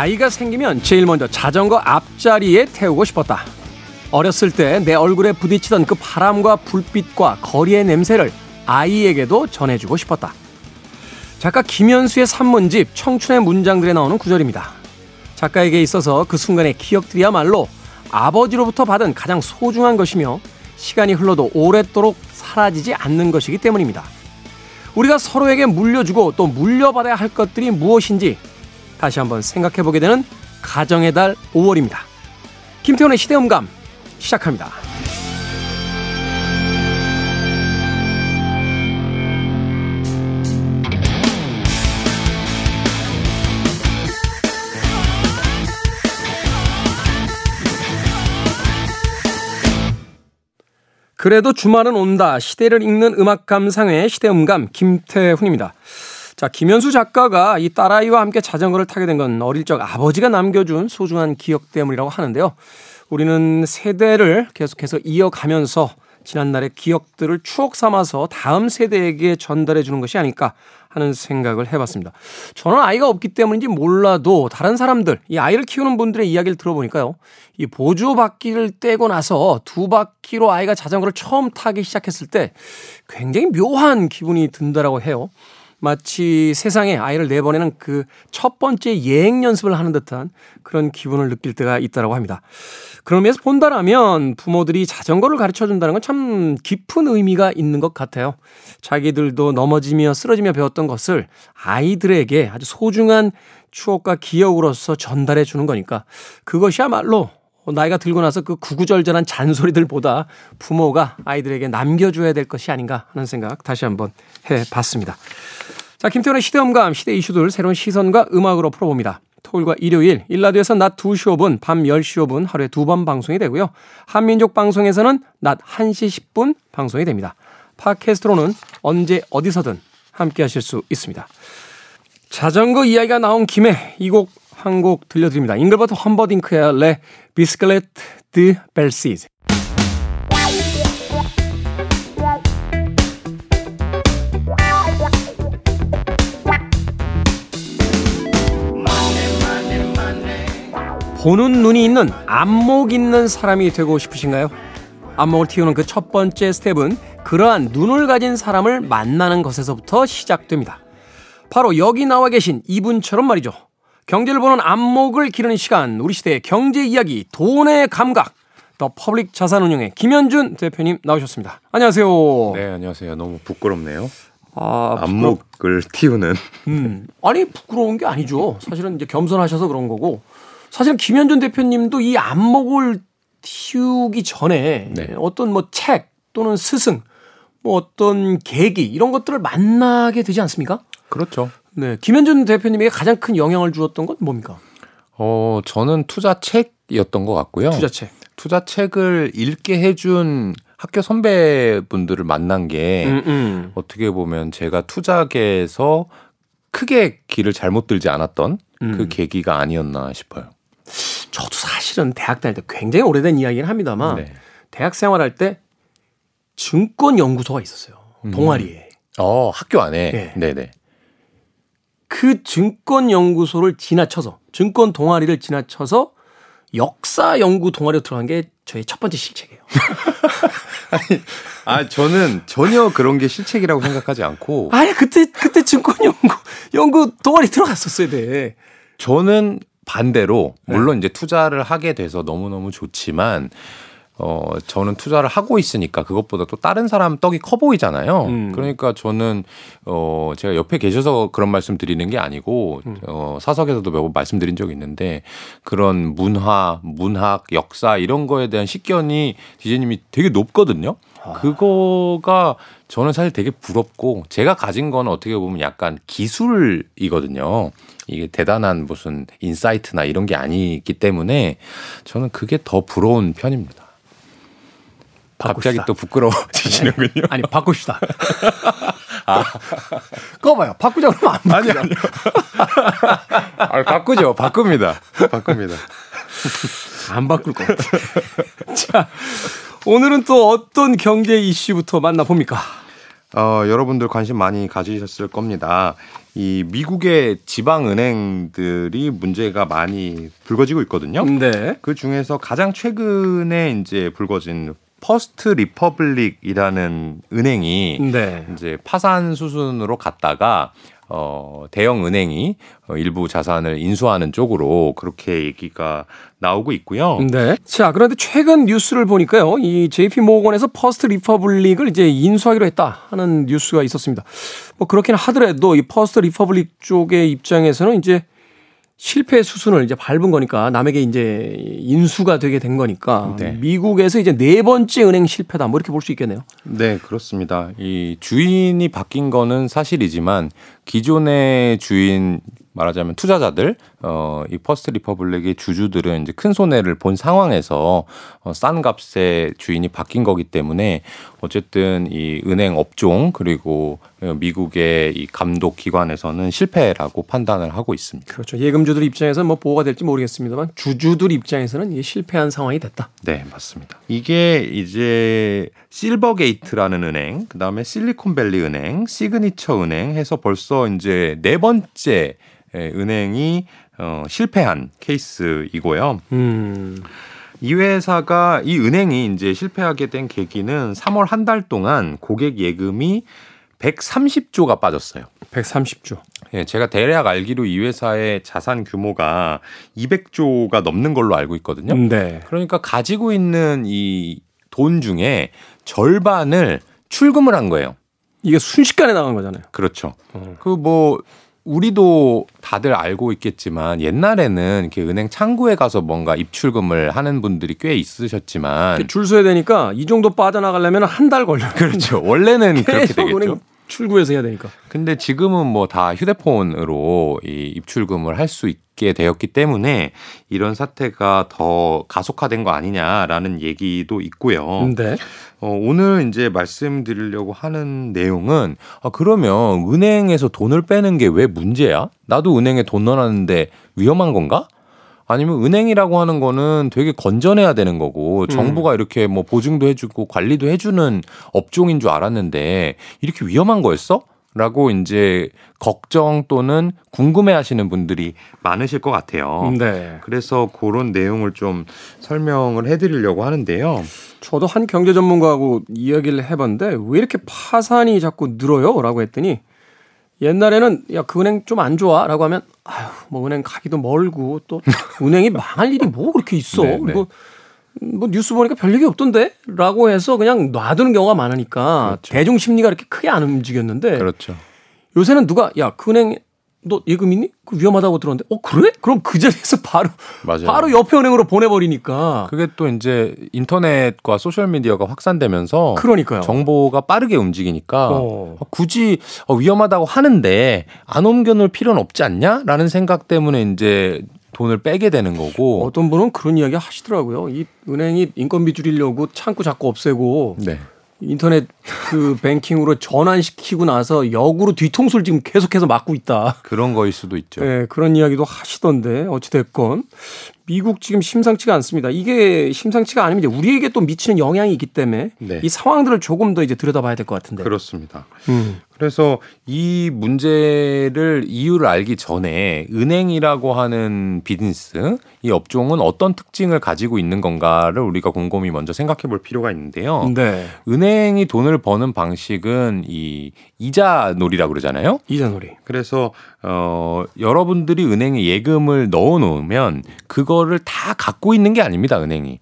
아이가 생기면 제일 먼저 자전거 앞자리에 태우고 싶었다. 어렸을 때 내 얼굴에 부딪히던 그 바람과 불빛과 거리의 냄새를 아이에게도 전해주고 싶었다. 작가 김현수의 산문집 청춘의 문장들에 나오는 구절입니다. 작가에게 있어서 그 순간의 기억들이야말로 아버지로부터 받은 가장 소중한 것이며 시간이 흘러도 오랫도록 사라지지 않는 것이기 때문입니다. 우리가 서로에게 물려주고 또 물려받아야 할 것들이 무엇인지 다시 한번 생각해 보게 되는 가정의 달 5월입니다. 김태훈의 시대음감 시작합니다. 그래도 주말은 온다. 시대를 읽는 음악 감상회 시대음감 김태훈입니다. 자, 김현수 작가가 이 딸아이와 함께 자전거를 타게 된 건 어릴 적 아버지가 남겨준 소중한 기억 때문이라고 하는데요. 우리는 세대를 계속해서 이어가면서 지난날의 기억들을 추억 삼아서 다음 세대에게 전달해 주는 것이 아닐까 하는 생각을 해봤습니다. 저는 아이가 없기 때문인지 몰라도 다른 사람들, 이 아이를 키우는 분들의 이야기를 들어보니까요. 이 보조 바퀴를 떼고 나서 두 바퀴로 아이가 자전거를 처음 타기 시작했을 때 굉장히 묘한 기분이 든다라고 해요. 마치 세상에 아이를 내보내는 그 첫 번째 예행 연습을 하는 듯한 그런 기분을 느낄 때가 있다라고 합니다. 그런 면에서 본다라면 부모들이 자전거를 가르쳐 준다는 건 참 깊은 의미가 있는 것 같아요. 자기들도 넘어지며 쓰러지며 배웠던 것을 아이들에게 아주 소중한 추억과 기억으로서 전달해 주는 거니까 그것이야말로 나이가 들고 나서 그 구구절절한 잔소리들보다 부모가 아이들에게 남겨줘야 될 것이 아닌가 하는 생각 다시 한번 해 봤습니다. 자, 김태훈의 시대음감, 시대 이슈들 새로운 시선과 음악으로 풀어봅니다. 토요일과 일요일, 일라디오에서 낮 2시 5분, 밤 10시 5분 하루에 두 번 방송이 되고요. 한민족 방송에서는 낮 1시 10분 방송이 됩니다. 팟캐스트로는 언제 어디서든 함께 하실 수 있습니다. 자전거 이야기가 나온 김에 이 곡 한 곡 들려드립니다. 잉글버트 험버딩크의 레 비스클레트 드 벨시즈. 보는 눈이 있는 안목 있는 사람이 되고 싶으신가요? 안목을 틔우는 그 첫 번째 스텝은 그러한 눈을 가진 사람을 만나는 것에서부터 시작됩니다. 바로 여기 나와 계신 이분처럼 말이죠. 경제를 보는 안목을 기르는 시간, 우리 시대의 경제 이야기, 돈의 감각, 더 퍼블릭 자산운용의 김현준 대표님 나오셨습니다. 안녕하세요. 네, 안녕하세요. 너무 부끄럽네요. 아, 안목을 틔우는. 음, 아니 부끄러운 게 아니죠. 사실은 이제 겸손하셔서 그런 거고. 사실은 김현준 대표님도 이 안목을 틔우기 전에 네. 어떤 뭐 책 또는 스승, 뭐 어떤 계기 이런 것들을 만나게 되지 않습니까? 그렇죠. 네, 김현준 대표님에게 가장 큰 영향을 주었던 건 뭡니까? 어, 저는 투자 책이었던 것 같고요. 투자 책. 투자 책을 읽게 해준 학교 선배분들을 만난 게 음, 음. 어떻게 보면 제가 투자계에서 크게 길을 잘못 들지 않았던 그 음. 그 계기가 아니었나 싶어요. 저도 사실은 대학 다닐 때 굉장히 오래된 이야기는 합니다만 네. 대학 생활할 때 증권 연구소가 있었어요. 음. 동아리에. 어, 학교 안에. 네. 네네. 그 증권 연구소를 지나쳐서 증권 동아리를 지나쳐서 역사 연구 동아리로 들어간 게 저의 첫 번째 실책이에요. 아니, 아 저는 전혀 그런 게 실책이라고 생각하지 않고. 아니 그때 그때 증권 연구 연구 동아리 들어갔었어야 돼. 저는 반대로 네. 물론 이제 투자를 하게 돼서 너무 너무 좋지만 어, 저는 투자를 하고 있으니까 그것보다 또 다른 사람 떡이 커 보이잖아요. 음. 그러니까 저는 어, 제가 옆에 계셔서 그런 말씀 드리는 게 아니고 음. 어, 사석에서도 몇 번 말씀드린 적이 있는데 그런 문화, 문학, 역사 이런 거에 대한 식견이 DJ님이 되게 높거든요. 아. 그거가 저는 사실 되게 부럽고 제가 가진 거는 어떻게 보면 약간 기술이거든요. 이게 대단한 무슨 insight나 이런 게 아니기 때문에 저는 그게 더 부러운 편입니다. 갑자기 또 부끄러워지시는군요. 네. 아니, 바꿉시다. 아. 꺼봐요. 바꾸자 그러면 안 바꾸죠. 아니, 아니요. 아니, 바꾸죠. 바꿉니다. 바꿉니다. 안 바꿀 것 같아. 자, 오늘은 또 어떤 경제 이슈부터 만나봅니까? 어, 여러분들 관심 많이 가지셨을 겁니다. 이 미국의 지방 은행들이 문제가 많이 불거지고 있거든요. 네. 그 중에서 가장 최근에 이제 불거진 퍼스트 리퍼블릭이라는 은행이 네. 이제 파산 수순으로 갔다가 어, 대형 은행이 어, 일부 자산을 인수하는 쪽으로 그렇게 얘기가 나오고 있고요. 네. 자, 그런데 최근 뉴스를 보니까요. 이 JP 모건에서 퍼스트 리퍼블릭을 이제 인수하기로 했다 하는 뉴스가 있었습니다. 뭐 그렇긴 하더라도 이 퍼스트 리퍼블릭 쪽의 입장에서는 이제 실패 수순을 이제 밟은 거니까 남에게 이제 인수가 되게 된 거니까 네. 미국에서 이제 네 번째 은행 실패다 뭐 이렇게 볼 수 있겠네요. 네, 그렇습니다. 이 주인이 바뀐 거는 사실이지만 기존의 주인 말하자면 투자자들 어 이 퍼스트 리퍼블릭의 주주들은 이제 큰 손해를 본 상황에서 어, 싼 값에 주인이 바뀐 거기 때문에 어쨌든 이 은행 업종 그리고 어, 미국의 이 감독 기관에서는 실패라고 판단을 하고 있습니다. 그렇죠. 예금주들 입장에서는 뭐 보호가 될지 모르겠습니다만 주주들 입장에서는 이게 실패한 상황이 됐다. 네, 맞습니다. 이게 이제 실버게이트라는 은행, 그 다음에 실리콘밸리 은행, 시그니처 은행 해서 벌써 이제 네 번째 예, 은행이 어, 실패한 케이스이고요. 음. 이 회사가 이 은행이 이제 실패하게 된 계기는 3월 한 달 동안 고객 예금이 130조가 빠졌어요. 130조. 예, 제가 대략 알기로 이 회사의 자산 규모가 200조가 넘는 걸로 알고 있거든요. 네. 그러니까 가지고 있는 이 돈 중에 절반을 출금을 한 거예요. 이게 순식간에 나간 거잖아요. 그렇죠. 어. 그뭐 우리도 다들 알고 있겠지만 옛날에는 이렇게 은행 창구에 가서 뭔가 입출금을 하는 분들이 꽤 있으셨지만 줄 서야 되니까 이 정도 빠져나가려면 한 달 걸려요. 그렇죠. 원래는 그렇게 되겠죠. 은행 출구에서 해야 되니까. 근데 지금은 뭐 다 휴대폰으로 이 입출금을 할 수 있게 되었기 때문에 이런 사태가 더 가속화된 거 아니냐라는 얘기도 있고요. 네. 어, 오늘 이제 말씀드리려고 하는 내용은 아, 그러면 은행에서 돈을 빼는 게 왜 문제야? 나도 은행에 돈 넣어놨는데 위험한 건가? 아니면 은행이라고 하는 거는 되게 건전해야 되는 거고 정부가 이렇게 뭐 보증도 해주고 관리도 해주는 업종인 줄 알았는데 이렇게 위험한 거였어? 라고 이제 걱정 또는 궁금해 하시는 분들이 많으실 것 같아요. 네. 그래서 그런 내용을 좀 설명을 해 드리려고 하는데요. 저도 한 경제 전문가하고 이야기를 해 봤는데 왜 이렇게 파산이 자꾸 늘어요? 라고 했더니 옛날에는 야, 그 은행 좀 안 좋아? 라고 하면 아휴, 뭐 은행 가기도 멀고 또 은행이 망할 일이 뭐 그렇게 있어? 네, 네. 그리고 뭐 뉴스 보니까 별 얘기 없던데? 라고 해서 그냥 놔두는 경우가 많으니까 그렇죠. 대중 심리가 이렇게 크게 안 움직였는데 그렇죠. 요새는 누가 야, 그 은행 너 예금 있니? 그 위험하다고 들었는데 어 그래? 그럼 그 자리에서 바로 맞아요. 바로 옆에 은행으로 보내버리니까 그게 또 이제 인터넷과 소셜 미디어가 확산되면서 그러니까요. 정보가 빠르게 움직이니까 어. 굳이 어, 위험하다고 하는데 안 옮겨놓을 필요는 없지 않냐?라는 생각 때문에 이제 돈을 빼게 되는 거고. 어떤 분은 그런 이야기 하시더라고요. 이 은행이 인건비 줄이려고 창구 자꾸 없애고 네. 인터넷 그 뱅킹으로 전환시키고 나서 역으로 뒤통수를 지금 계속해서 맞고 있다. 그런 거일 수도 있죠. 네, 그런 이야기도 하시던데 어찌됐건 미국 지금 심상치가 않습니다. 이게 심상치가 아니면 이제 우리에게 또 미치는 영향이 있기 때문에 네. 이 상황들을 조금 더 이제 들여다봐야 될 것 같은데. 그렇습니다. 음. 그래서 이 문제를 이유를 알기 전에 은행이라고 하는 비즈니스 이 업종은 어떤 특징을 가지고 있는 건가를 우리가 곰곰이 먼저 생각해 볼 필요가 있는데요. 네. 은행이 돈을 버는 방식은 이 이자 놀이라고 그러잖아요. 이자 놀이. 그래서 어 여러분들이 은행에 예금을 넣어 놓으면 그거를 다 갖고 있는 게 아닙니다, 은행이.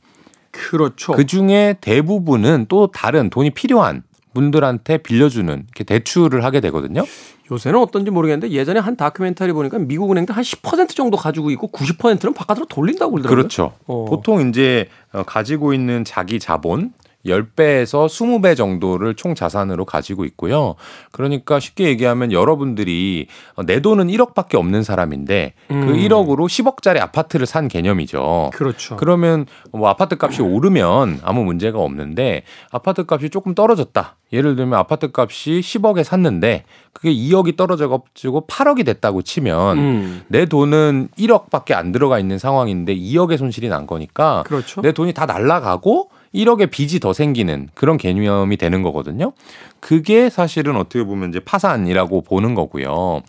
그렇죠. 그 중에 대부분은 또 다른 돈이 필요한 분들한테 빌려주는 이렇게 대출을 하게 되거든요. 요새는 어떤지 모르겠는데 예전에 한 다큐멘터리 보니까 미국 은행들 한10% 정도 가지고 있고 90%는 바깥으로 돌린다고 그러더라고요. 그렇죠. 어. 보통 이제 어, 가지고 있는 자기 자본 10배에서 20배 정도를 총 자산으로 가지고 있고요. 그러니까 쉽게 얘기하면 여러분들이 어, 내 돈은 1억밖에 없는 사람인데 그 음. 1억으로 10억짜리 아파트를 산 개념이죠. 그렇죠. 그러면 뭐 아파트 값이 오르면 아무 문제가 없는데 아파트 값이 조금 떨어졌다. 예를 들면 아파트 값이 10억에 샀는데 그게 2억이 떨어져 가지고 8억이 됐다고 치면 음. 내 돈은 1억밖에 안 들어가 있는 상황인데 2억의 손실이 난 거니까 그렇죠. 내 돈이 다 날라가고 1억의 빚이 더 생기는 그런 개념이 되는 거거든요. 그게 사실은 어떻게 보면 이제 파산이라고 보는 거고요.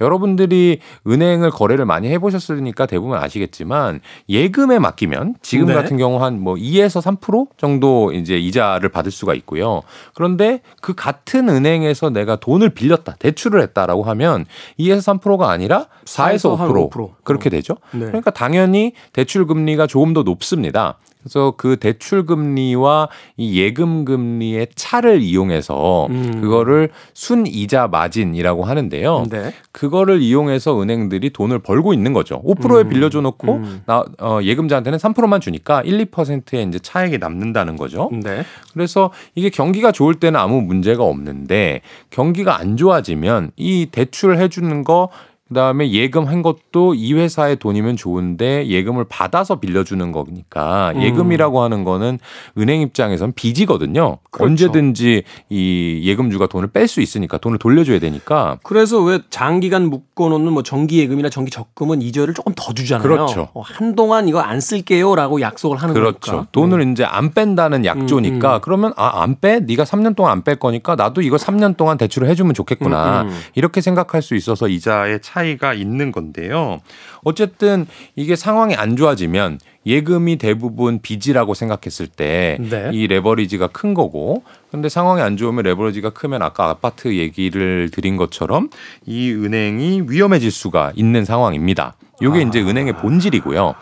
여러분들이 은행을 거래를 많이 해보셨으니까 대부분 아시겠지만 예금에 맡기면 지금 네. 같은 경우 한 뭐 2에서 3% 정도 이제 이자를 받을 수가 있고요. 그런데 그 같은 은행에서 내가 돈을 빌렸다, 대출을 했다라고 하면 2에서 3%가 아니라 4에서 5%, 5%. 그렇게 되죠. 네. 그러니까 당연히 대출 금리가 조금 더 높습니다. 그래서 그 대출 금리와 이 예금 금리의 차를 이용해서 음. 그거를 순이자 마진이라고 하는데요. 네. 그거를 이용해서 은행들이 돈을 벌고 있는 거죠. 5%에 음. 빌려줘 놓고 음. 나 어, 예금자한테는 3%만 주니까 1, 2%의 이제 차액이 남는다는 거죠. 네. 그래서 이게 경기가 좋을 때는 아무 문제가 없는데 경기가 안 좋아지면 이 대출 해 주는 거 그다음에 예금한 것도 이 회사의 돈이면 좋은데 예금을 받아서 빌려주는 거니까 음. 예금이라고 하는 거는 은행 입장에선 빚이거든요. 그렇죠. 언제든지 이 예금주가 돈을 뺄 수 있으니까 돈을 돌려줘야 되니까. 그래서 왜 장기간 묶어놓는 뭐 정기 예금이나 정기 적금은 이자를 조금 더 주잖아요. 그렇죠. 어, 한동안 이거 안 쓸게요라고 약속을 하는 그렇죠. 거니까. 돈을 음. 이제 안 뺀다는 약조니까 음, 음. 그러면 아 안 빼? 네가 3년 동안 안 뺄 거니까 나도 이거 3년 동안 대출을 해주면 좋겠구나 음, 음. 이렇게 생각할 수 있어서 이자의 차 이가 있는 건데요. 어쨌든 이게 상황이 안 좋아지면 예금이 대부분 빚이라고 생각했을 때이 네. 레버리지가 큰 거고 근데 상황이 안 좋으면 레버리지가 크면 아까 아파트 얘기를 드린 것처럼 이 은행이 위험해질 수가 있는 상황입니다. 이게 아. 이제 은행의 본질이고요.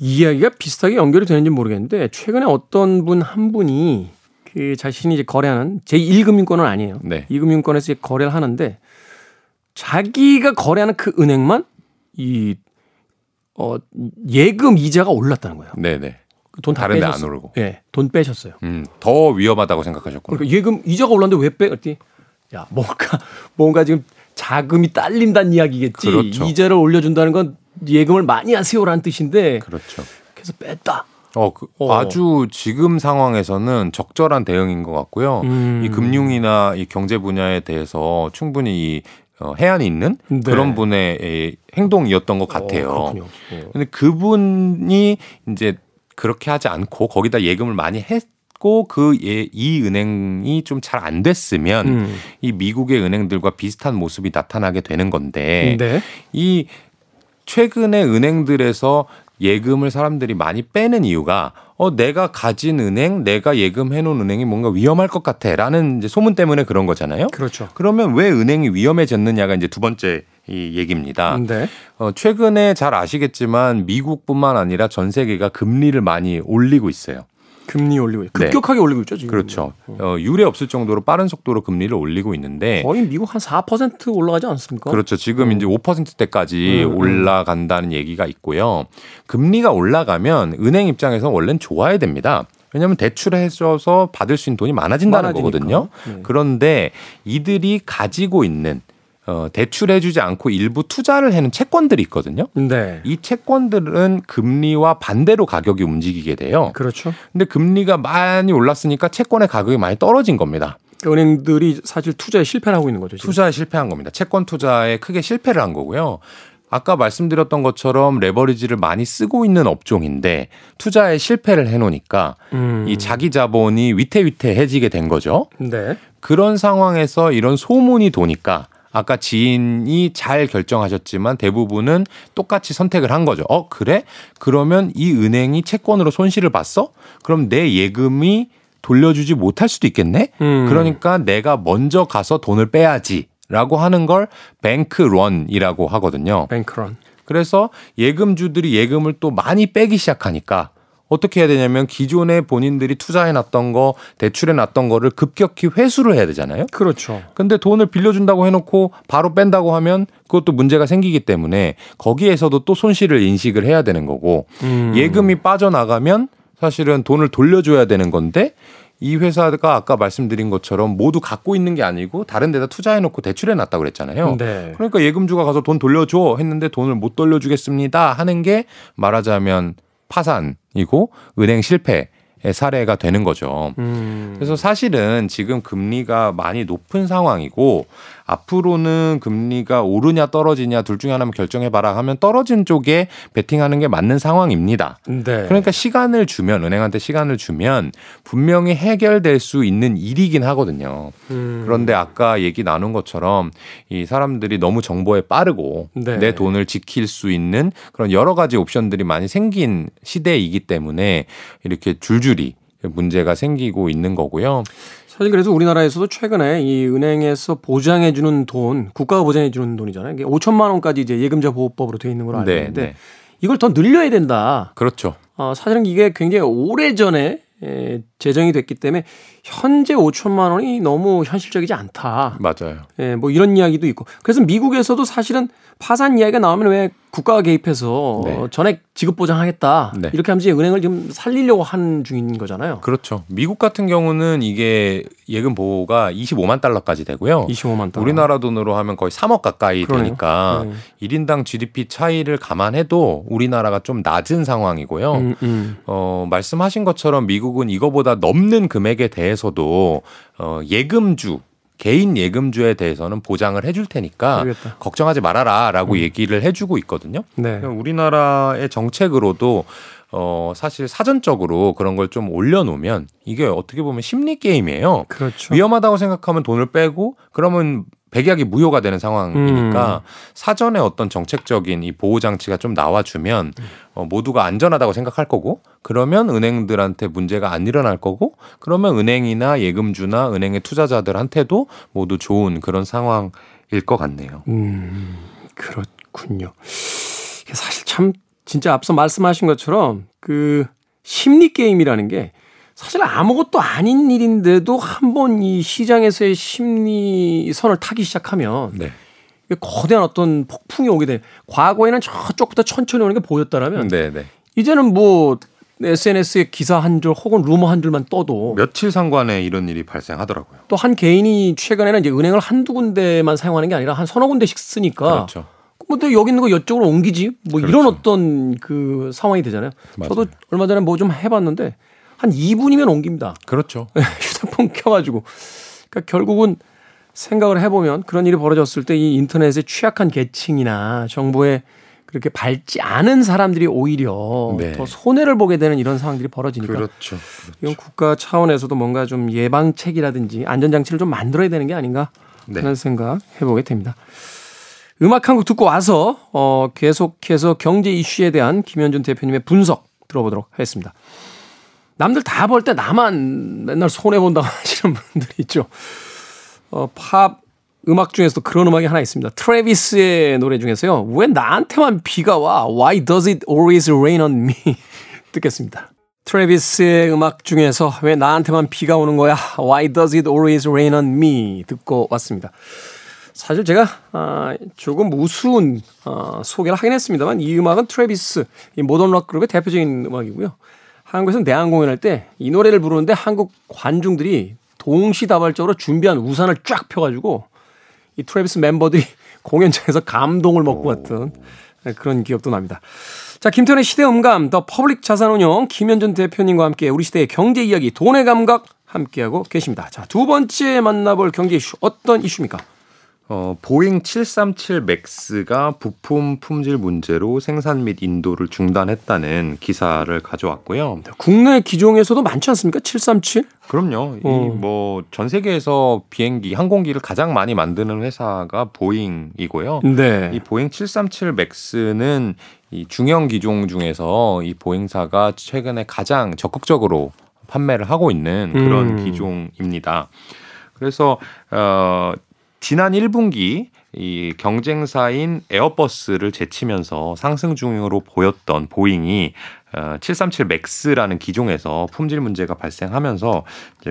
이야기가 비슷하게 연결이 되는지 모르겠는데 최근에 어떤 분 한 분이 그 자신이 이제 거래하는 제1금융권은 아니에요. 네. 2금융권에서 이제 거래를 하는데 자기가 거래하는 그 은행만 이 어, 예금 이자가 올랐다는 거예요. 네네. 돈 다른 데 안 오르고. 예. 네, 돈 빼셨어요. 음, 더 위험하다고 생각하셨구나. 그러니까 예금 이자가 올랐는데 왜 빼? 그랬더니 야, 뭔가 뭔가 지금 자금이 딸린다는 이야기겠지. 그렇죠. 이자를 올려 준다는 건 예금을 많이 하세요라는 뜻인데. 그렇죠. 그래서 뺐다. 어, 그, 어. 아주 지금 상황에서는 적절한 대응인 것 같고요. 음. 이 금융이나 이 경제 분야에 대해서 충분히 이 어, 해안이 있는 네. 그런 분의 행동이었던 것 같아요. 어, 근데 그분이 이제 그렇게 하지 않고 거기다 예금을 많이 했고 그 이 은행이 좀 잘 안 됐으면 음. 이 미국의 은행들과 비슷한 모습이 나타나게 되는 건데 네. 이 최근에 은행들에서 예금을 사람들이 많이 빼는 이유가 어 내가 가진 은행, 내가 예금해 놓은 은행이 뭔가 위험할 것 같아 라는 이제 소문 때문에 그런 거잖아요. 그렇죠. 그러면 왜 은행이 위험해졌느냐가 이제 두 번째 이 얘기입니다. 네. 어 최근에 잘 아시겠지만 미국뿐만 아니라 전 세계가 금리를 많이 올리고 있어요. 금리 올리고 급격하게 네. 올리고 있죠 지금. 그렇죠. 어, 유례 없을 정도로 빠른 속도로 금리를 올리고 있는데 거의 미국 한 4% 올라가지 않습니까? 그렇죠. 지금 음. 이제 5%대까지 음, 음. 올라간다는 얘기가 있고요. 금리가 올라가면 은행 입장에서 원래는 좋아야 됩니다. 왜냐하면 대출을 해줘서 받을 수 있는 돈이 많아진다는 많아지니까. 거거든요. 네. 그런데 이들이 가지고 있는 어, 대출해주지 않고 일부 투자를 해는 채권들이 있거든요. 네. 이 채권들은 금리와 반대로 가격이 움직이게 돼요. 그렇죠. 근데 금리가 많이 올랐으니까 채권의 가격이 많이 떨어진 겁니다. 은행들이 사실 투자에 실패를 하고 있는 거죠. 지금. 투자에 실패한 겁니다. 채권 투자에 크게 실패를 한 거고요. 아까 말씀드렸던 것처럼 레버리지를 많이 쓰고 있는 업종인데 투자에 실패를 해놓으니까 음. 이 자기 자본이 위태위태해지게 된 거죠. 네. 그런 상황에서 이런 소문이 도니까 아까 지인이 잘 결정하셨지만 대부분은 똑같이 선택을 한 거죠. 어, 그래? 그러면 이 은행이 채권으로 손실을 봤어? 그럼 내 예금이 돌려주지 못할 수도 있겠네? 음. 그러니까 내가 먼저 가서 돈을 빼야지. 라고 하는 걸 뱅크런이라고 하거든요. 뱅크런. 그래서 예금주들이 예금을 또 많이 빼기 시작하니까 어떻게 해야 되냐면 기존에 본인들이 투자해 놨던 거, 대출해 놨던 거를 급격히 회수를 해야 되잖아요. 그렇죠. 근데 돈을 빌려준다고 해놓고 바로 뺀다고 하면 그것도 문제가 생기기 때문에 거기에서도 또 손실을 인식을 해야 되는 거고 음. 예금이 빠져나가면 사실은 돈을 돌려줘야 되는 건데 이 회사가 아까 말씀드린 것처럼 모두 갖고 있는 게 아니고 다른 데다 투자해 놓고 대출해 놨다고 그랬잖아요. 네. 그러니까 예금주가 가서 돈 돌려줘 했는데 돈을 못 돌려주겠습니다 하는 게 말하자면 파산이고 은행 실패 의 사례가 되는 거죠. 음. 그래서 사실은 지금 금리가 많이 높은 상황이고 앞으로는 금리가 오르냐 떨어지냐 둘 중에 하나만 결정해봐라 하면 떨어진 쪽에 베팅하는 게 맞는 상황입니다. 네. 그러니까 시간을 주면 은행한테 시간을 주면 분명히 해결될 수 있는 일이긴 하거든요. 음. 그런데 아까 얘기 나눈 것처럼 이 사람들이 너무 정보에 빠르고 네. 내 돈을 지킬 수 있는 그런 여러 가지 옵션들이 많이 생긴 시대이기 때문에 이렇게 줄줄이 문제가 생기고 있는 거고요. 사실 그래서 우리나라에서도 최근에 이 은행에서 보장해 주는 돈, 국가가 보장해 주는 돈이잖아요. 이게 5천만 원까지 이제 예금자 보호법으로 되어 있는 걸로 알고 네, 있는데 네, 네. 이걸 더 늘려야 된다. 그렇죠. 어, 사실은 이게 굉장히 오래 전에 에, 제정이 됐기 때문에 현재 5천만 원이 너무 현실적이지 않다. 맞아요. 예, 뭐 이런 이야기도 있고. 그래서 미국에서도 사실은 파산 이야기가 나오면 왜 국가가 개입해서 네. 전액 지급 보장하겠다. 네. 이렇게 하면서 은행을 좀 살리려고 하는 중인 거잖아요. 그렇죠. 미국 같은 경우는 이게 예금 보호가 25만 달러까지 되고요. 25만 달러. 우리나라 돈으로 하면 거의 3억 가까이 그러네요. 되니까 네. 1인당 GDP 차이를 감안해도 우리나라가 좀 낮은 상황이고요. 음, 음. 어, 말씀하신 것처럼 미국은 이거보다 넘는 금액에 대해서도 어, 예금주 개인 예금주에 대해서는 보장을 해줄 테니까 모르겠다. 걱정하지 말아라라고 음. 얘기를 해주고 있거든요. 네. 우리나라의 정책으로도 어 사실 사전적으로 그런 걸 좀 올려놓으면 이게 어떻게 보면 심리 게임이에요. 그렇죠. 위험하다고 생각하면 돈을 빼고 그러면 백약이 무효가 되는 상황이니까 음. 사전에 어떤 정책적인 이 보호 장치가 좀 나와주면 어, 모두가 안전하다고 생각할 거고 그러면 은행들한테 문제가 안 일어날 거고 그러면 은행이나 예금주나 은행의 투자자들한테도 모두 좋은 그런 상황일 것 같네요. 음, 그렇군요. 사실 참 진짜 앞서 말씀하신 것처럼 그 심리 게임이라는 게 사실 아무것도 아닌 일인데도 한 번 이 시장에서의 심리선을 타기 시작하면 네. 거대한 어떤 폭풍이 오게 돼. 과거에는 저쪽부터 천천히 오는 게 보였다라면 네, 네. 이제는 뭐 SNS에 기사 한 줄 혹은 루머 한 줄만 떠도 며칠 상관에 이런 일이 발생하더라고요. 또 한 개인이 최근에는 이제 은행을 한두 군데만 사용하는 게 아니라 한 서너 군데씩 쓰니까 그렇죠. 뭐 여기 있는 거 이쪽으로 옮기지 뭐 그렇죠. 이런 어떤 그 상황이 되잖아요. 맞아요. 저도 얼마 전에 뭐 좀 해봤는데 한 2분이면 옮깁니다. 그렇죠. 휴대폰 켜가지고. 그러니까 결국은 생각을 해보면 그런 일이 벌어졌을 때 이 인터넷에 취약한 계층이나 정보에 그렇게 밟지 않은 사람들이 오히려 네. 더 손해를 보게 되는 이런 상황들이 벌어지니까 그렇죠. 그렇죠. 이건 국가 차원에서도 뭔가 좀 예방책이라든지 안전장치를 좀 만들어야 되는 게 아닌가 하는 네. 생각 해보게 됩니다. 음악 한 곡 듣고 와서 어 계속해서 경제 이슈에 대한 김현준 대표님의 분석 들어보도록 하겠습니다. 남들 다 벌 때 나만 맨날 손해본다고 하시는 분들이 있죠. 어, 팝 음악 중에서도 그런 음악이 하나 있습니다. 트래비스의 노래 중에서요. 왜 나한테만 비가 와? Why does it always rain on me? 듣겠습니다. 트래비스의 음악 중에서 왜 나한테만 비가 오는 거야? Why does it always rain on me? 듣고 왔습니다. 사실 제가 아, 조금 우스운 아, 소개를 하긴 했습니다만 이 음악은 트래비스, 이 모던 락 그룹의 대표적인 음악이고요. 한국에서는 내한 공연할 때 이 노래를 부르는데 한국 관중들이 동시다발적으로 준비한 우산을 쫙 펴가지고 이 트래비스 멤버들이 공연장에서 감동을 먹고 왔던 그런 기억도 납니다. 자, 김태훈의 시대음감, 더 퍼블릭 자산 운용 김현준 대표님과 함께 우리 시대의 경제 이야기, 돈의 감각 함께하고 계십니다. 자, 두 번째 만나볼 경제 이슈 어떤 이슈입니까? 어, 보잉 737 맥스가 부품 품질 문제로 생산 및 인도를 중단했다는 기사를 가져왔고요. 국내 기종에서도 많지 않습니까? 737? 그럼요. 어. 이뭐 전 세계에서 비행기, 항공기를 가장 많이 만드는 회사가 보잉이고요. 네. 이 보잉 737 맥스는 이 중형 기종 중에서 이 보잉사가 최근에 가장 적극적으로 판매를 하고 있는 그런 음. 기종입니다. 그래서 어 지난 1분기 이 경쟁사인 에어버스를 제치면서 상승 중으로 보였던 보잉이 737 어, 맥스라는 기종에서 품질 문제가 발생하면서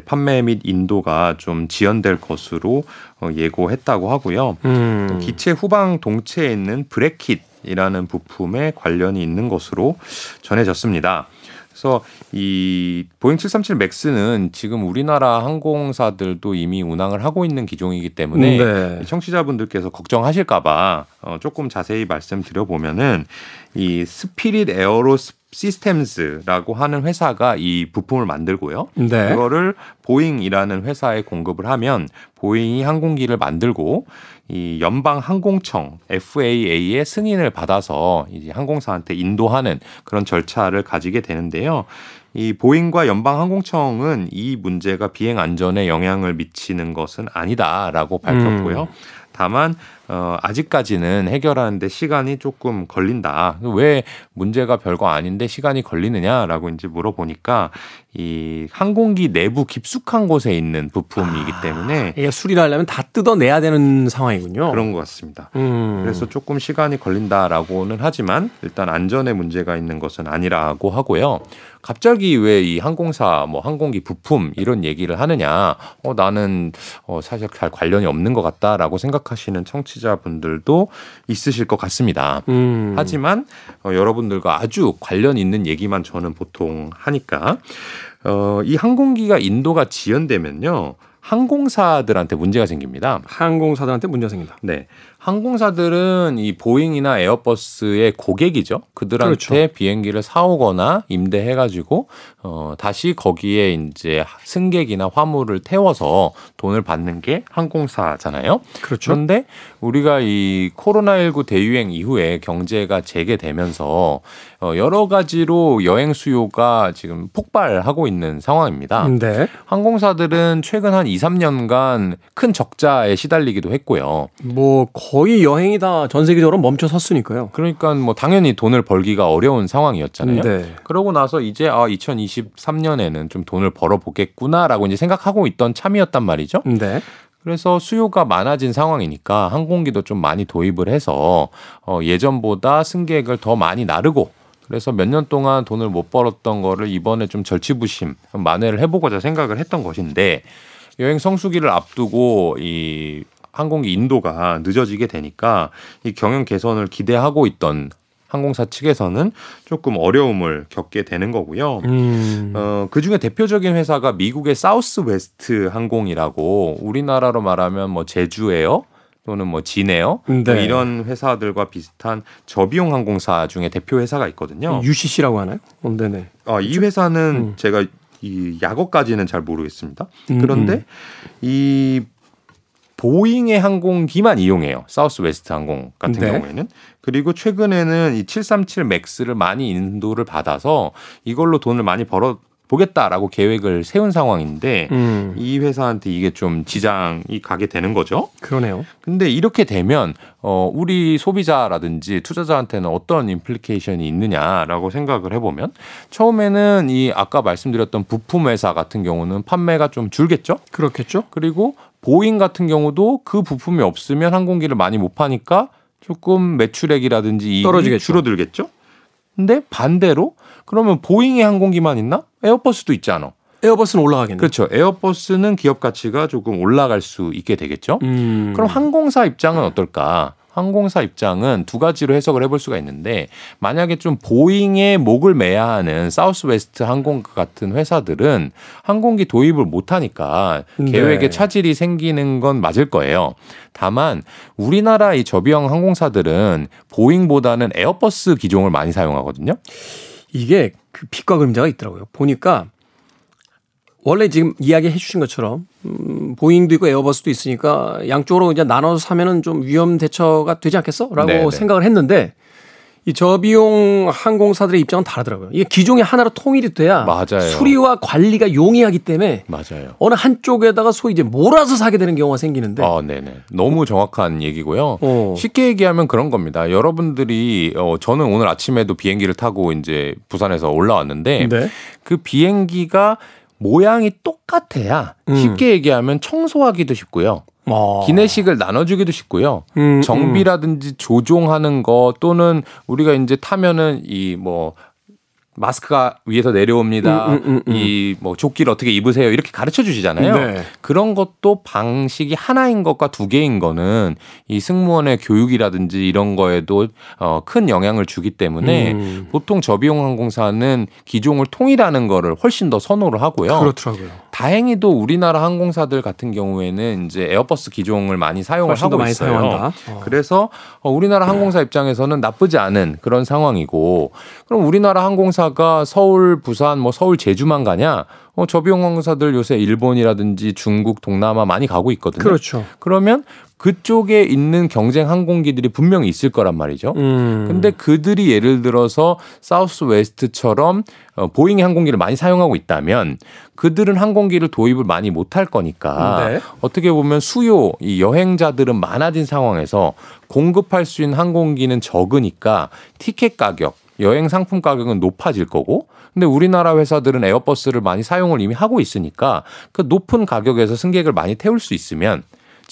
판매 및 인도가 좀 지연될 것으로 어, 예고했다고 하고요. 음. 기체 후방 동체에 있는 브래킷이라는 부품에 관련이 있는 것으로 전해졌습니다. 그래서 이 보잉 737 맥스는 지금 우리나라 항공사들도 이미 운항을 하고 있는 기종이기 때문에 네. 청취자분들께서 걱정하실까봐 어, 조금 자세히 말씀드려 보면은 이 스피릿 에어로시스템즈라고 하는 회사가 이 부품을 만들고요. 네. 그거를 보잉이라는 회사에 공급을 하면 보잉이 항공기를 만들고 이 연방 항공청 FAA의 승인을 받아서 이제 항공사한테 인도하는 그런 절차를 가지게 되는데요. 이 보잉과 연방 항공청은 이 문제가 비행 안전에 영향을 미치는 것은 아니다라고 밝혔고요. 음. 다만 어 아직까지는 해결하는데 시간이 조금 걸린다. 왜 문제가 별거 아닌데 시간이 걸리느냐라고 이제 물어보니까 이 항공기 내부 깊숙한 곳에 있는 부품이기 아, 때문에 이게 수리를 하려면 다 뜯어내야 되는 상황이군요. 그런 것 같습니다. 음. 그래서 조금 시간이 걸린다라고는 하지만 일단 안전에 문제가 있는 것은 아니라고 하고요. 갑자기 왜 이 항공사 뭐 항공기 부품 이런 얘기를 하느냐? 어 나는 어 사실 잘 관련이 없는 것 같다라고 생각하시는 청취자분들도 있으실 것 같습니다. 음. 하지만 어 여러분들과 아주 관련 있는 얘기만 저는 보통 하니까 어, 이 항공기가 인도가 지연되면요. 항공사들한테 문제가 생깁니다. 항공사들한테 문제가 생긴다. 네. 항공사들은 이 보잉이나 에어버스의 고객이죠. 그들한테 그렇죠. 비행기를 사오거나 임대해가지고 어 다시 거기에 이제 승객이나 화물을 태워서 돈을 받는 게 항공사잖아요. 그렇죠. 그런데 우리가 이 코로나19 대유행 이후에 경제가 재개되면서 어 여러 가지로 여행 수요가 지금 폭발하고 있는 상황입니다. 네. 항공사들은 최근 한 2, 3년간 큰 적자에 시달리기도 했고요. 뭐 거의 여행이 다 전 세계적으로 멈춰 섰으니까요. 그러니까 뭐 당연히 돈을 벌기가 어려운 상황이었잖아요. 네. 그러고 나서 이제 아 2023년에는 좀 돈을 벌어 보겠구나라고 이제 생각하고 있던 참이었단 말이죠. 네. 그래서 수요가 많아진 상황이니까 항공기도 좀 많이 도입을 해서 어 예전보다 승객을 더 많이 나르고 그래서 몇 년 동안 돈을 못 벌었던 거를 이번에 좀 절치부심 만회를 해보고자 생각을 했던 것인데 여행 성수기를 앞두고 이 항공기 인도가 늦어지게 되니까 이 경영 개선을 기대하고 있던 항공사 측에서는 조금 어려움을 겪게 되는 거고요. 음. 어, 그 중에 대표적인 회사가 미국의 사우스 웨스트 항공이라고 우리나라로 말하면 뭐 제주에어 또는 뭐 진에어 뭐 네. 뭐 이런 회사들과 비슷한 저비용 항공사 중에 대표 회사가 있거든요. LCC라고 하나요? 어, 네네. 어, 이 회사는 음. 제가 이 약어까지는 잘 모르겠습니다. 음, 그런데 음. 이 보잉의 항공기만 이용해요. 사우스 웨스트 항공 같은 네. 경우에는. 그리고 최근에는 이 737 맥스를 많이 인도를 받아서 이걸로 돈을 많이 벌어 보겠다라고 계획을 세운 상황인데 음. 이 회사한테 이게 좀 지장이 가게 되는 거죠. 그러네요. 근데 이렇게 되면 어 우리 소비자라든지 투자자한테는 어떤 implication이 있느냐라고 생각을 해보면 처음에는 이 아까 말씀드렸던 부품 회사 같은 경우는 판매가 좀 줄겠죠. 그렇겠죠. 그리고 보잉 같은 경우도 그 부품이 없으면 항공기를 많이 못 파니까 조금 매출액이라든지 떨어지겠죠. 줄어들겠죠. 근데 반대로 그러면 보잉의 항공기만 있나? 에어버스도 있잖아. 에어버스는 올라가겠네. 그렇죠. 에어버스는 기업 가치가 조금 올라갈 수 있게 되겠죠. 음. 그럼 항공사 입장은 어떨까? 항공사 입장은 두 가지로 해석을 해볼 수가 있는데 만약에 좀 보잉에 목을 매야 하는 사우스웨스트 항공 같은 회사들은 항공기 도입을 못하니까 네. 계획에 차질이 생기는 건 맞을 거예요. 다만 우리나라 이 저비용 항공사들은 보잉보다는 에어버스 기종을 많이 사용하거든요. 이게 그 빛과 그림자가 있더라고요. 보니까 원래 지금 이야기해 주신 것처럼 음, 보잉도 있고 에어버스도 있으니까 양쪽으로 이제 나눠서 사면은 좀 위험 대처가 되지 않겠어?라고 네네. 생각을 했는데 이 저비용 항공사들의 입장은 다르더라고요. 이게 기종이 하나로 통일이 돼야 맞아요. 수리와 관리가 용이하기 때문에 맞아요. 어느 한쪽에다가 소위 이제 몰아서 사게 되는 경우가 생기는데. 아, 네네. 너무 정확한 얘기고요. 어. 쉽게 얘기하면 그런 겁니다. 여러분들이 어, 저는 오늘 아침에도 비행기를 타고 이제 부산에서 올라왔는데 네. 그 비행기가 모양이 똑같아야 음. 쉽게 얘기하면 청소하기도 쉽고요. 어. 기내식을 나눠주기도 쉽고요. 음, 음. 정비라든지 조종하는 거 또는 우리가 이제 타면은 이 뭐 마스크가 위에서 내려옵니다. 음, 음, 음, 음. 이뭐 조끼를 어떻게 입으세요. 이렇게 가르쳐 주시잖아요. 네. 그런 것도 방식이 하나인 것과 두 개인 거는 이 승무원의 교육이라든지 이런 거에도 어, 큰 영향을 주기 때문에 보통 저비용 항공사는 기종을 통일하는 거를 훨씬 더 선호를 하고요. 그렇더라고요. 다행히도 우리나라 항공사들 같은 경우에는 이제 에어버스 기종을 많이 사용을 하고 많이 있어요. 어. 그래서 어, 우리나라 항공사 입장에서는 나쁘지 않은 그런 상황이고 그럼 우리나라 항공사가 서울, 부산, 뭐 서울, 제주만 가냐? 어, 저비용 항공사들 요새 일본이라든지 중국, 동남아 많이 가고 있거든요. 그렇죠. 그러면 그쪽에 있는 경쟁 항공기들이 분명히 있을 거란 말이죠. 음. 근데 그들이 예를 들어서 사우스 웨스트처럼 어, 보잉 항공기를 많이 사용하고 있다면 그들은 항공기를 도입을 많이 못할 거니까 네. 어떻게 보면 수요 이 여행자들은 많아진 상황에서 공급할 수 있는 항공기는 적으니까 티켓 가격 여행 상품 가격은 높아질 거고 근데 우리나라 회사들은 에어버스를 많이 사용을 이미 하고 있으니까 그 높은 가격에서 승객을 많이 태울 수 있으면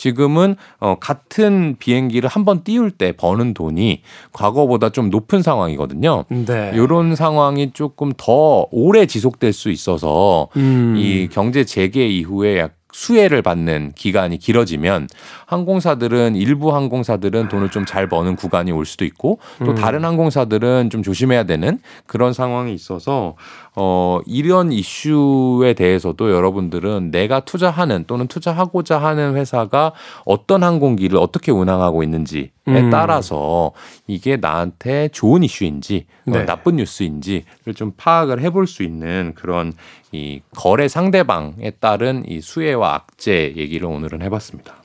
지금은 어 같은 비행기를 한 번 띄울 때 버는 돈이 과거보다 좀 높은 상황이거든요. 네. 이런 상황이 조금 더 오래 지속될 수 있어서 음. 이 경제 재개 이후에 약 수혜를 받는 기간이 길어지면 항공사들은 일부 항공사들은 돈을 좀 잘 버는 구간이 올 수도 있고 또 음. 다른 항공사들은 좀 조심해야 되는 그런 상황이 있어서 어 이런 이슈에 대해서도 여러분들은 내가 투자하는 또는 투자하고자 하는 회사가 어떤 항공기를 어떻게 운항하고 있는지에 음. 따라서 이게 나한테 좋은 이슈인지 어, 네. 나쁜 뉴스인지를 좀 파악을 해볼 수 있는 그런 이 거래 상대방에 따른 이 수혜와 악재 얘기를 오늘은 해봤습니다.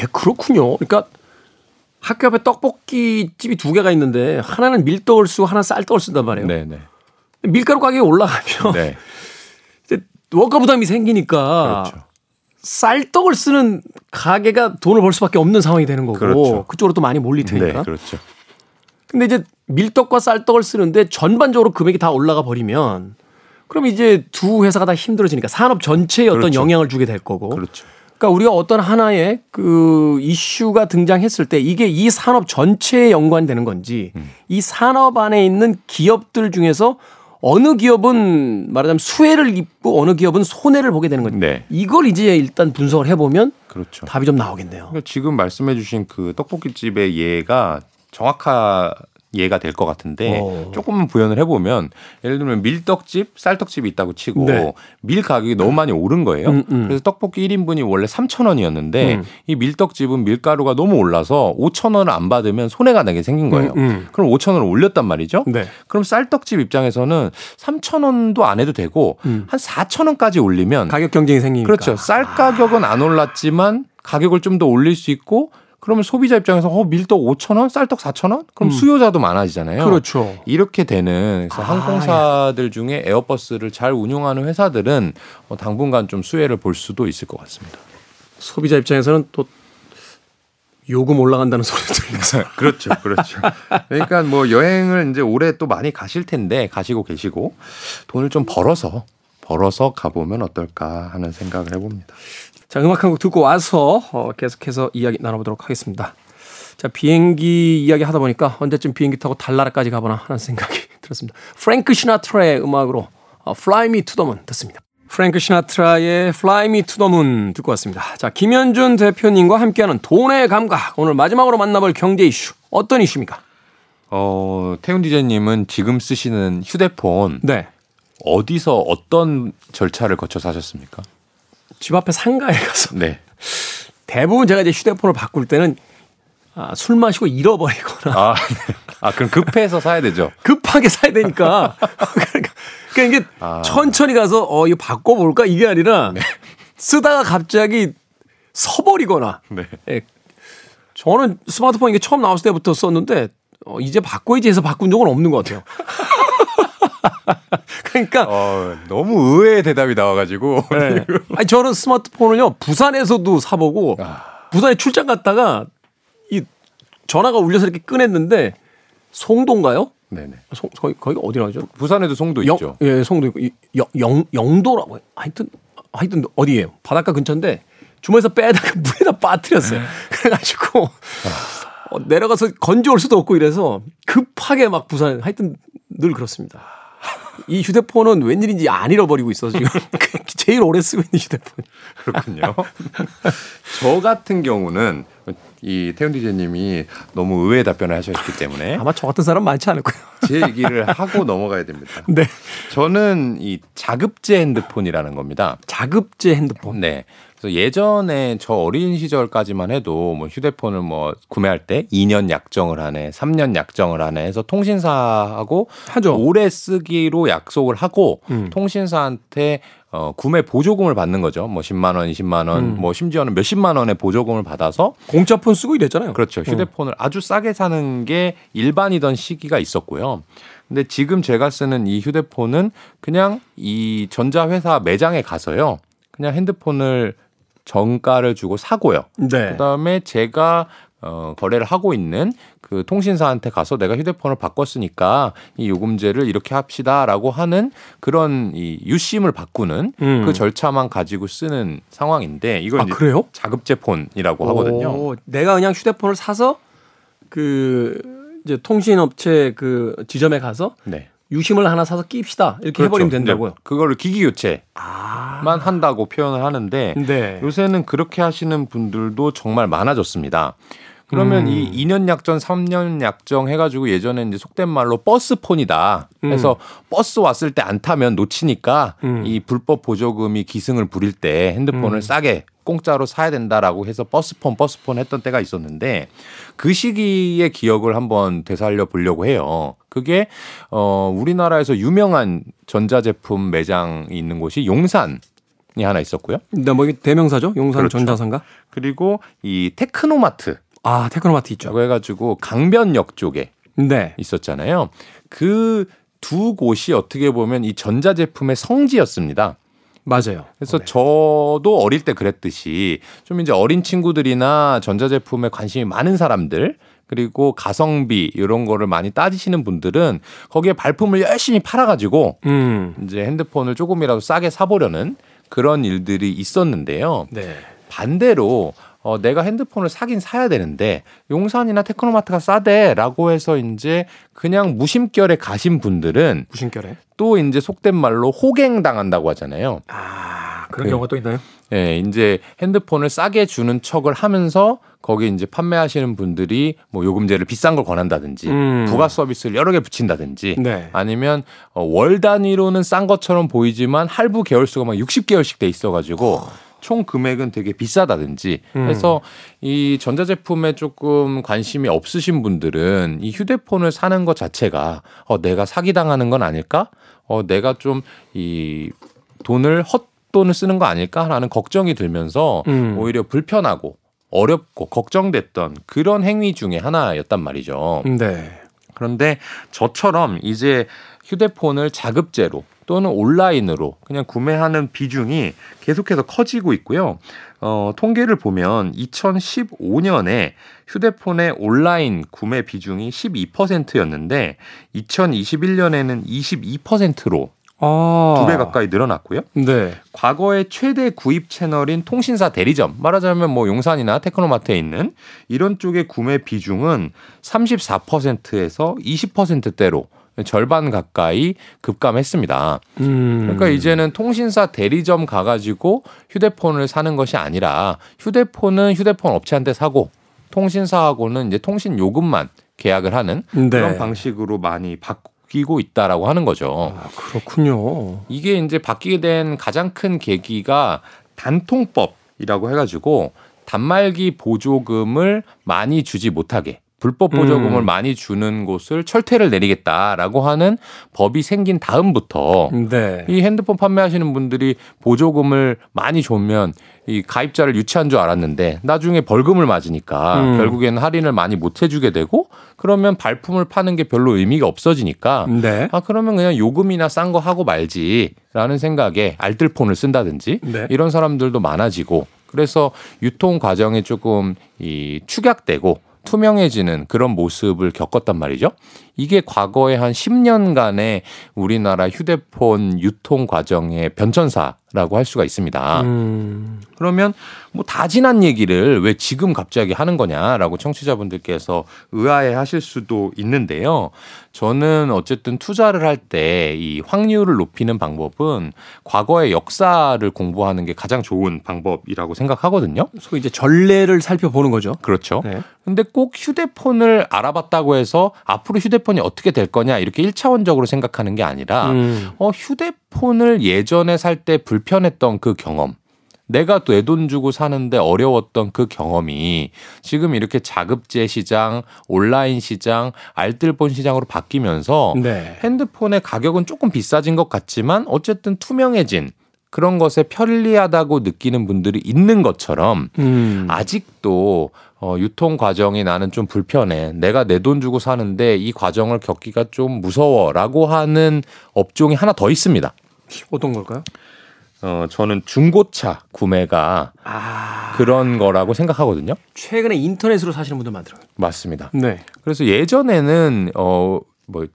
예, 그렇군요. 그러니까 학교 앞에 떡볶이 집이 두 개가 있는데 하나는 밀떡을 쓰고 하나는 쌀떡을 쓴단 말이에요. 네네. 밀가루 가격이 올라가면 네. 이제 원가 부담이 생기니까 그렇죠. 쌀떡을 쓰는 가게가 돈을 벌 수밖에 없는 상황이 되는 거고 그렇죠. 그쪽으로 또 많이 몰릴 네, 테니까. 그렇죠. 근데 이제 밀떡과 쌀떡을 쓰는데 전반적으로 금액이 다 올라가 버리면 그럼 이제 두 회사가 다 힘들어지니까 산업 전체에 어떤 그렇죠. 영향을 주게 될 거고. 그렇죠. 그러니까 우리가 어떤 하나의 그 이슈가 등장했을 때 이게 이 산업 전체에 연관되는 건지 음. 이 산업 안에 있는 기업들 중에서 어느 기업은 말하자면 수혜를 입고 어느 기업은 손해를 보게 되는 건지 네. 이걸 이제 일단 분석을 해보면 그렇죠. 답이 좀 나오겠네요. 그러니까 지금 말씀해주신 그 떡볶이집의 예가 정확한 예가 될 것 같은데 어. 조금만 부연을 해보면 예를 들면 밀떡집, 쌀떡집이 있다고 치고 네. 밀 가격이 너무 많이 오른 거예요. 음, 음. 그래서 떡볶이 1인분이 원래 3,000원이었는데 음. 이 밀떡집은 밀가루가 너무 올라서 5,000원을 안 받으면 손해가 나게 생긴 거예요. 음, 음. 그럼 5,000원을 올렸단 말이죠. 네. 그럼 쌀떡집 입장에서는 3,000원도 안 해도 되고 음. 한 4,000원까지 올리면 가격 경쟁이 생기니까. 그렇죠. 쌀 가격은 안 올랐지만 가격을 좀 더 올릴 수 있고 그러면 소비자 입장에서 어 밀떡 5천 원, 쌀떡 4천 원? 그럼 음. 수요자도 많아지잖아요. 그렇죠. 이렇게 되는 그래서 아, 항공사들 중에 에어버스를 잘 운용하는 회사들은 어, 당분간 좀 수혜를 볼 수도 있을 것 같습니다. 소비자 입장에서는 또 요금 올라간다는 소리 들리면서 그렇죠, 그렇죠. 그러니까 뭐 여행을 이제 올해 또 많이 가실 텐데 가시고 계시고 돈을 좀 벌어서 벌어서 가보면 어떨까 하는 생각을 해봅니다. 자, 음악 한 곡 듣고 와서 어, 계속해서 이야기 나눠보도록 하겠습니다. 자, 비행기 이야기 하다 보니까 언제쯤 비행기 타고 달나라까지 가보나 하는 생각이 들었습니다. 프랭크 시나트라의 음악으로 어, Fly Me to the Moon 듣습니다. 프랭크 시나트라의 Fly Me to the Moon 듣고 왔습니다. 자, 김현준 대표님과 함께하는 돈의 감각. 오늘 마지막으로 만나볼 경제 이슈. 어떤 이슈입니까? 어, 태훈 디자님은 지금 쓰시는 휴대폰 네. 어디서 어떤 절차를 거쳐서 하셨습니까? 집 앞에 상가에 가서 네. 대부분 제가 이제 휴대폰을 바꿀 때는 아, 술 마시고 잃어버리거나 아, 아 그럼 급해서 사야 되죠. 급하게 사야 되니까. 그러니까, 그러니까 이게 아. 천천히 가서 어, 이거 바꿔볼까? 이게 아니라 쓰다가 갑자기 서버리거나. 네. 예. 저는 스마트폰 이게 처음 나왔을 때부터 썼는데 어, 이제 바꿔야지 해서 바꾼 적은 없는 것 같아요. 그러니까 어, 너무 의외의 대답이 나와가지고. 네. 아니 저는 스마트폰을요 부산에서도 사보고 아. 부산에 출장 갔다가 이 전화가 울려서 이렇게 꺼냈는데 송도인가요? 네네. 송, 거기 거기가 어디라고 하죠? 부산에도 송도 영, 있죠. 예, 송도 있고 이- 영, 영 영도라고 하여튼 하여튼 어디예요? 바닷가 근처인데 주머니에서 빼다가 물에다 빠뜨렸어요. 네. 그래가지고 어, 내려가서 건져올 수도 없고 이래서 급하게 막 부산 하여튼 늘 그렇습니다. 이 휴대폰은 웬일인지 안 잃어버리고 있어 지금 제일 오래 쓰고 있는 휴대폰. 그렇군요. 저 같은 경우는 이 태훈 디제님이 너무 의외의 답변을 하셨기 때문에 아마 저 같은 사람 많지 않을 거예요. 제 얘기를 하고 넘어가야 됩니다. 네. 저는 이 자급제 핸드폰이라는 겁니다. 자급제 핸드폰. 네. 그래서 예전에 저 어린 시절까지만 해도 뭐 휴대폰을 뭐 구매할 때 2년 약정을 하네, 3년 약정을 하네 해서 통신사하고 하죠. 오래 쓰기로 약속을 하고 음. 통신사한테 어, 구매 보조금을 받는 거죠. 뭐 10만 원, 20만 원, 음. 뭐 심지어는 몇십만 원의 보조금을 받아서 공짜폰 쓰고 이랬잖아요. 그렇죠. 휴대폰을 아주 싸게 사는 게 일반이던 시기가 있었고요. 근데 지금 제가 쓰는 이 휴대폰은 그냥 이 전자회사 매장에 가서요. 그냥 핸드폰을 정가를 주고 사고요. 네. 그다음에 제가 어, 거래를 하고 있는 그 통신사한테 가서 내가 휴대폰을 바꿨으니까 이 요금제를 이렇게 합시다라고 하는 그런 이 유심을 바꾸는 음. 그 절차만 가지고 쓰는 상황인데 이걸 아 그래요? 자급제 폰이라고 하거든요. 오, 내가 그냥 휴대폰을 사서 그 이제 통신업체 그 지점에 가서 네. 유심을 하나 사서 끼입시다 이렇게 해버리면 된다고요. 그거를 기기 교체만 아, 한다고 표현을 하는데 네. 요새는 그렇게 하시는 분들도 정말 많아졌습니다. 그러면 음. 이 2년 약정, 3년 약정 해가지고 예전에 이제 속된 말로 버스폰이다 해서 버스 왔을 때 안 타면 놓치니까 음. 이 불법 보조금이 기승을 부릴 때 핸드폰을 음. 싸게 공짜로 사야 된다라고 해서 버스폰 버스폰 했던 때가 있었는데 그 시기의 기억을 한번 되살려 보려고 해요. 그게 어 우리나라에서 유명한 전자제품 매장이 있는 곳이 용산 이 하나 있었고요. 근데 뭐 이게 대명사죠? 용산 그렇죠. 전자상가? 그리고 이 테크노마트 아 테크노마트 있죠. 라고 해가지고 강변역 쪽에 네. 있었잖아요. 그 두 곳이 어떻게 보면 이 전자제품의 성지였습니다. 맞아요. 그래서 네. 저도 어릴 때 그랬듯이 좀 이제 어린 친구들이나 전자제품에 관심이 많은 사람들 그리고 가성비 이런 거를 많이 따지시는 분들은 거기에 발품을 열심히 팔아가지고 음. 이제 핸드폰을 조금이라도 싸게 사보려는 그런 일들이 있었는데요. 네. 반대로 어, 내가 핸드폰을 사긴 사야 되는데 용산이나 테크노마트가 싸대라고 해서 이제 그냥 무심결에 가신 분들은 무심결에. 또 이제 속된 말로 호갱 당한다고 하잖아요. 아 그런 그- 경우가 또 있나요? 예, 이제 핸드폰을 싸게 주는 척을 하면서 거기 이제 판매하시는 분들이 뭐 요금제를 비싼 걸 권한다든지 음. 부가 서비스를 여러 개 붙인다든지 네. 아니면 어, 월 단위로는 싼 것처럼 보이지만 할부 개월수가 막 60개월씩 돼 있어가지고 총 금액은 되게 비싸다든지 음. 해서 이 전자제품에 조금 관심이 없으신 분들은 이 휴대폰을 사는 것 자체가 어, 내가 사기당하는 건 아닐까? 어, 내가 좀 이 돈을 헛 돈을 쓰는 거 아닐까라는 걱정이 들면서 음. 오히려 불편하고 어렵고 걱정됐던 그런 행위 중에 하나였단 말이죠. 네. 그런데 저처럼 이제 휴대폰을 자급제로 또는 온라인으로 그냥 구매하는 비중이 계속해서 커지고 있고요. 어, 통계를 보면 2015년에 휴대폰의 온라인 구매 비중이 12%였는데 2021년에는 22%로 아. 두배 가까이 늘어났고요. 네. 과거의 최대 구입 채널인 통신사 대리점, 말하자면 뭐 용산이나 테크노마트에 있는 이런 쪽의 구매 비중은 34%에서 20%대로 절반 가까이 급감했습니다. 음. 그러니까 이제는 통신사 대리점 가가지고 휴대폰을 사는 것이 아니라 휴대폰은 휴대폰 업체한테 사고 통신사하고는 이제 통신 요금만 계약을 하는 네. 그런 방식으로 많이 바 뀌고 있다라고 하는 거죠. 아, 그렇군요. 이게 이제 바뀌게 된 가장 큰 계기가 단통법이라고 해가지고 단말기 보조금을 많이 주지 못하게 불법 보조금을 음. 많이 주는 곳을 철퇴를 내리겠다라고 하는 법이 생긴 다음부터 네. 이 핸드폰 판매하시는 분들이 보조금을 많이 주면 이 가입자를 유치한 줄 알았는데 나중에 벌금을 맞으니까 음. 결국에는 할인을 많이 못 해주게 되고 그러면 발품을 파는 게 별로 의미가 없어지니까 네. 아 그러면 그냥 요금이나 싼 거 하고 말지라는 생각에 알뜰폰을 쓴다든지 네. 이런 사람들도 많아지고 그래서 유통 과정이 조금 이 축약되고 투명해지는 그런 모습을 겪었단 말이죠. 이게 과거에 한 10년간의 우리나라 휴대폰 유통 과정의 변천사 라고 할 수가 있습니다. 음. 그러면 뭐 다 지난 얘기를 왜 지금 갑자기 하는 거냐라고 청취자분들께서 의아해 하실 수도 있는데요. 저는 어쨌든 투자를 할 때 이 확률을 높이는 방법은 과거의 역사를 공부하는 게 가장 좋은 방법이라고 생각하거든요. 소위 이제 전례를 살펴보는 거죠. 그렇죠. 네. 근데 꼭 휴대폰을 알아봤다고 해서 앞으로 휴대폰 이 어떻게 될 거냐 이렇게 1차원적으로 생각하는 게 아니라 음. 어 휴대폰을 예전에 살 때 불편했던 그 경험 내가 내 돈 주고 사는데 어려웠던 그 경험이 지금 이렇게 자급제 시장, 온라인 시장, 알뜰폰 시장으로 바뀌면서 네. 핸드폰의 가격은 조금 비싸진 것 같지만 어쨌든 투명해진 그런 것에 편리하다고 느끼는 분들이 있는 것처럼 음. 아직도 어, 유통 과정이 나는 좀 불편해. 내가 내 돈 주고 사는데 이 과정을 겪기가 좀 무서워라고 하는 업종이 하나 더 있습니다. 어떤 걸까요? 어, 저는 중고차 구매가 아... 그런 거라고 생각하거든요. 최근에 인터넷으로 사시는 분들 많더라고요. 맞습니다. 네. 그래서 예전에는 어, 뭐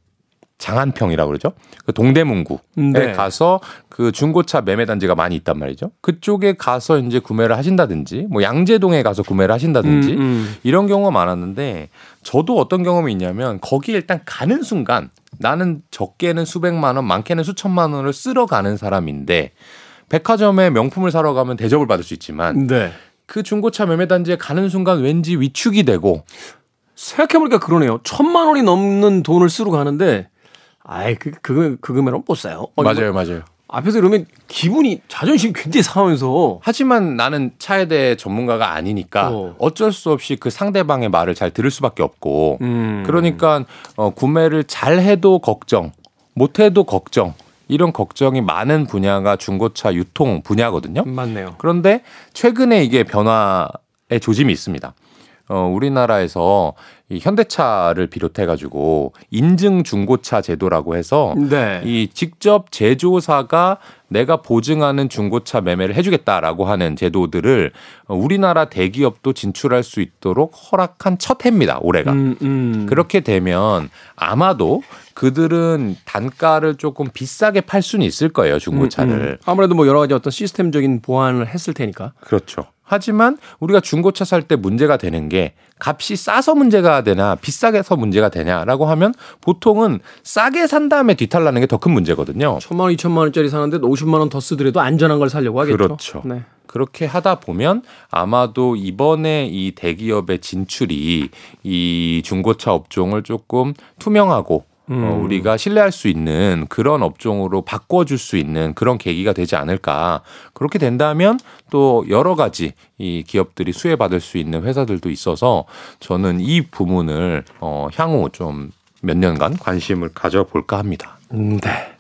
장안평이라고 그러죠. 그 동대문구에 네. 가서 그 중고차 매매 단지가 많이 있단 말이죠. 그쪽에 가서 이제 구매를 하신다든지 뭐 양재동에 가서 구매를 하신다든지 음, 음. 이런 경우가 많았는데 저도 어떤 경험이 있냐면 거기 일단 가는 순간 나는 적게는 수백만 원, 많게는 수천만 원을 쓸어 가는 사람인데 백화점에 명품을 사러 가면 대접을 받을 수 있지만 네. 그 중고차 매매 단지에 가는 순간 왠지 위축이 되고 생각해보니까 그러네요. 천만 원이 넘는 돈을 쓰러 가는데 아이 그, 그, 그 금액은 못 사요. 맞아요, 뭐, 맞아요. 앞에서 이러면 기분이 자존심 굉장히 상하면서 하지만 나는 차에 대해 전문가가 아니니까 어. 쩔수 없이 그 상대방의 말을 잘 들을 수밖에 없고 음. 그러니까 어, 구매를 잘 해도 걱정 못 해도 걱정 이런 걱정이 많은 분야가 중고차 유통 분야거든요. 맞네요. 그런데 최근에 이게 변화의 조짐이 있습니다. 어, 우리나라에서 이 현대차를 비롯해 가지고 인증 중고차 제도라고 해서 네. 이 직접 제조사가 내가 보증하는 중고차 매매를 해주겠다라고 하는 제도들을 우리나라 대기업도 진출할 수 있도록 허락한 첫 해입니다. 올해가 음, 음. 그렇게 되면 아마도 그들은 단가를 조금 비싸게 팔 수는 있을 거예요 중고차를 음, 음. 아무래도 뭐 여러 가지 어떤 시스템적인 보완을 했을 테니까 그렇죠. 하지만 우리가 중고차 살 때 문제가 되는 게 값이 싸서 문제가 되나 비싸게 서 문제가 되냐라고 하면 보통은 싸게 산 다음에 뒤탈나는 게 더 큰 문제거든요. 천만 원, 이천만 원짜리 사는데 50만 원 더 쓰더라도 안전한 걸 살려고 하겠죠. 그렇죠. 네. 그렇게 하다 보면 아마도 이번에 이 대기업의 진출이 이 중고차 업종을 조금 투명하고 어, 음. 어, 우리가 신뢰할 수 있는 그런 업종으로 바꿔줄 수 있는 그런 계기가 되지 않을까. 그렇게 된다면 또 여러 가지 이 기업들이 수혜받을 수 있는 회사들도 있어서 저는 이 부분을 어, 향후 좀 몇 년간 관심을 가져볼까 합니다. 음, 네.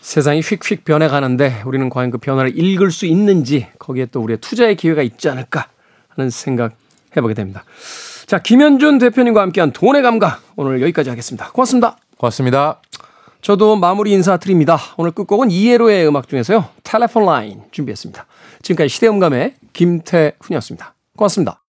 세상이 휙휙 변해가는데 우리는 과연 그 변화를 읽을 수 있는지 거기에 또 우리의 투자의 기회가 있지 않을까 하는 생각 해보게 됩니다. 자, 김현준 대표님과 함께한 돈의 감각 오늘 여기까지 하겠습니다. 고맙습니다. 고맙습니다. 저도 마무리 인사드립니다. 오늘 끝곡은 이에로의 음악 중에서요. 텔레폰 라인 준비했습니다. 지금까지 시대음감의 김태훈이었습니다. 고맙습니다.